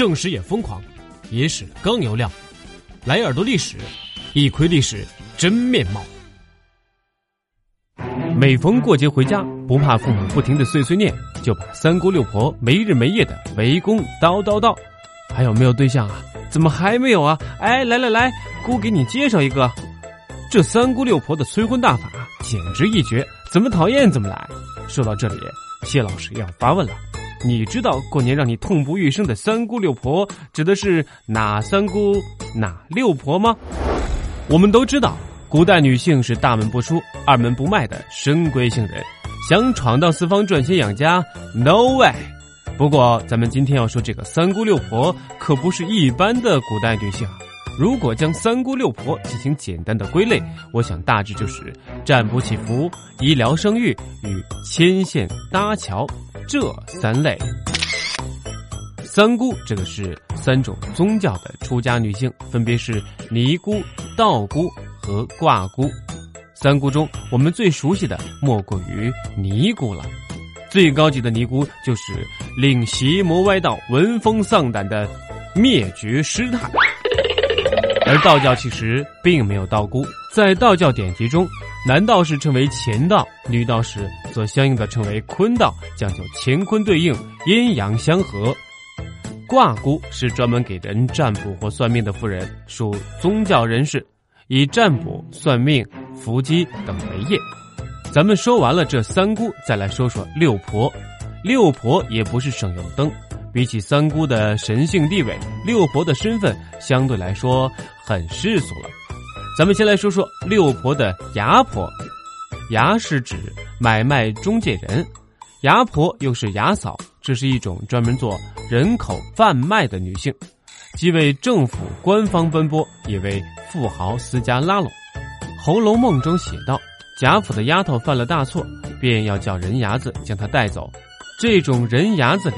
正史也疯狂，野史更有料。来耳朵历史，一窥历史真面貌。每逢过节回家，不怕父母不停的碎碎念，就把三姑六婆没日没夜的围攻叨叨叨。还有没有对象啊？怎么还没有啊？哎，来来来，姑给你介绍一个。这三姑六婆的催婚大法简直一绝，怎么讨厌怎么来。说到这里，谢老师要发问了：你知道过年让你痛不欲生的三姑六婆指的是哪三姑哪六婆吗？我们都知道，古代女性是大门不出、二门不迈的深闺性人，想闯荡四方赚钱养家，no way。不过，咱们今天要说这个三姑六婆可不是一般的古代女性。如果将三姑六婆进行简单的归类，我想大致就是占卜祈福、医疗生育与牵线搭桥这三类。三姑这个是三种宗教的出家女性，分别是尼姑、道姑和卦姑。三姑中，我们最熟悉的莫过于尼姑了。最高级的尼姑就是令邪魔歪道闻风丧胆的灭绝师太。而道教其实并没有道姑，在道教典籍中，男道士称为乾道，女道士则相应的称为坤道，讲究乾坤对应、阴阳相合。卦姑是专门给人占卜或算命的妇人，属宗教人士，以占卜、算命、伏击等为业。咱们说完了这三姑，再来说说六婆。六婆也不是省油灯。比起三姑的神性地位，六婆的身份相对来说很世俗了。咱们先来说说六婆的牙婆，牙是指买卖中介人，牙婆又是牙嫂，这是一种专门做人口贩卖的女性，既为政府官方奔波，也为富豪私家拉拢。《红楼梦》中写道：贾府的丫头犯了大错，便要叫人牙子将她带走。这种人牙子里。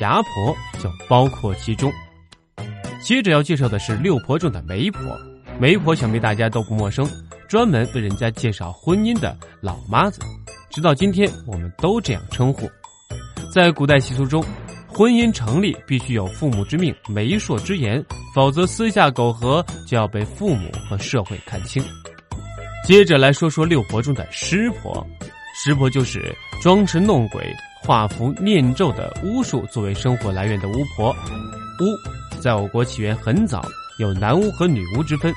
牙婆就包括其中。接着要介绍的是六婆中的媒婆，媒婆想必大家都不陌生，专门为人家介绍婚姻的老妈子，直到今天我们都这样称呼。在古代习俗中，婚姻成立必须有父母之命、媒妁之言，否则私下苟合就要被父母和社会看清。接着来说说六婆中的师婆，师婆就是装神弄鬼。画符念咒的巫术作为生活来源的巫婆，巫在我国起源很早，有男巫和女巫之分，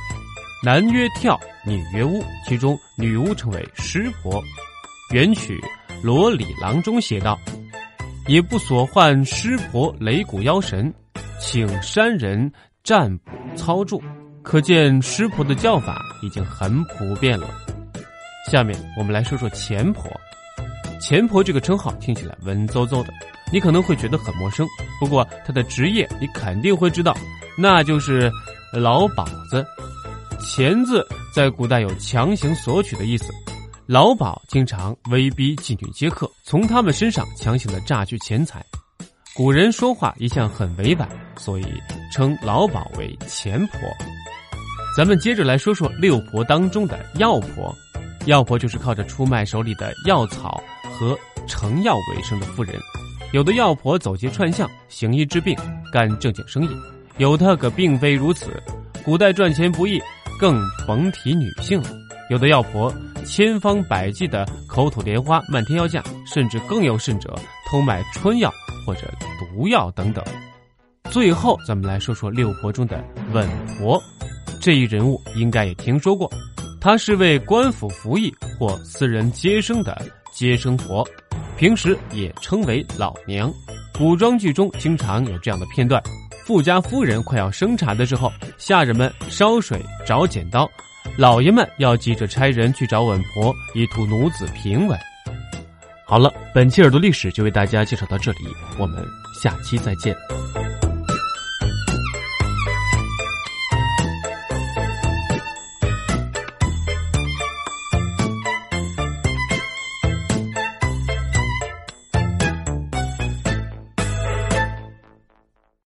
男曰跳，女曰巫，其中女巫称为师婆。元曲《罗里郎》中写道：“也不所唤师婆擂鼓妖神，请山人占卜操作。”可见师婆的叫法已经很普遍了。下面我们来说说钱婆。钱婆这个称号听起来文绉绉的，你可能会觉得很陌生。不过她的职业你肯定会知道，那就是老鸨子。钱字在古代有强行索取的意思，老鸨经常威逼妓女接客，从他们身上强行的榨取钱财。古人说话一向很委婉，所以称老鸨为钱婆。咱们接着来说说六婆当中的药婆，药婆就是靠着出卖手里的药草。和成药为生的妇人，有的药婆走街串巷行医治病，干正经生意；有的可并非如此。古代赚钱不易，更甭提女性了。有的药婆千方百计的口吐莲花，漫天要价，甚至更有甚者偷卖春药或者毒药等等。最后，咱们来说说六婆中的稳婆，这一人物应该也听说过，她是为官府服役或私人接生的。接生婆，平时也称为老娘。古装剧中经常有这样的片段：富家夫人快要生产的时候，下人们烧水找剪刀，老爷们要急着差人去找稳婆，以图奴子平稳。好了，本期耳朵历史就为大家介绍到这里，我们下期再见。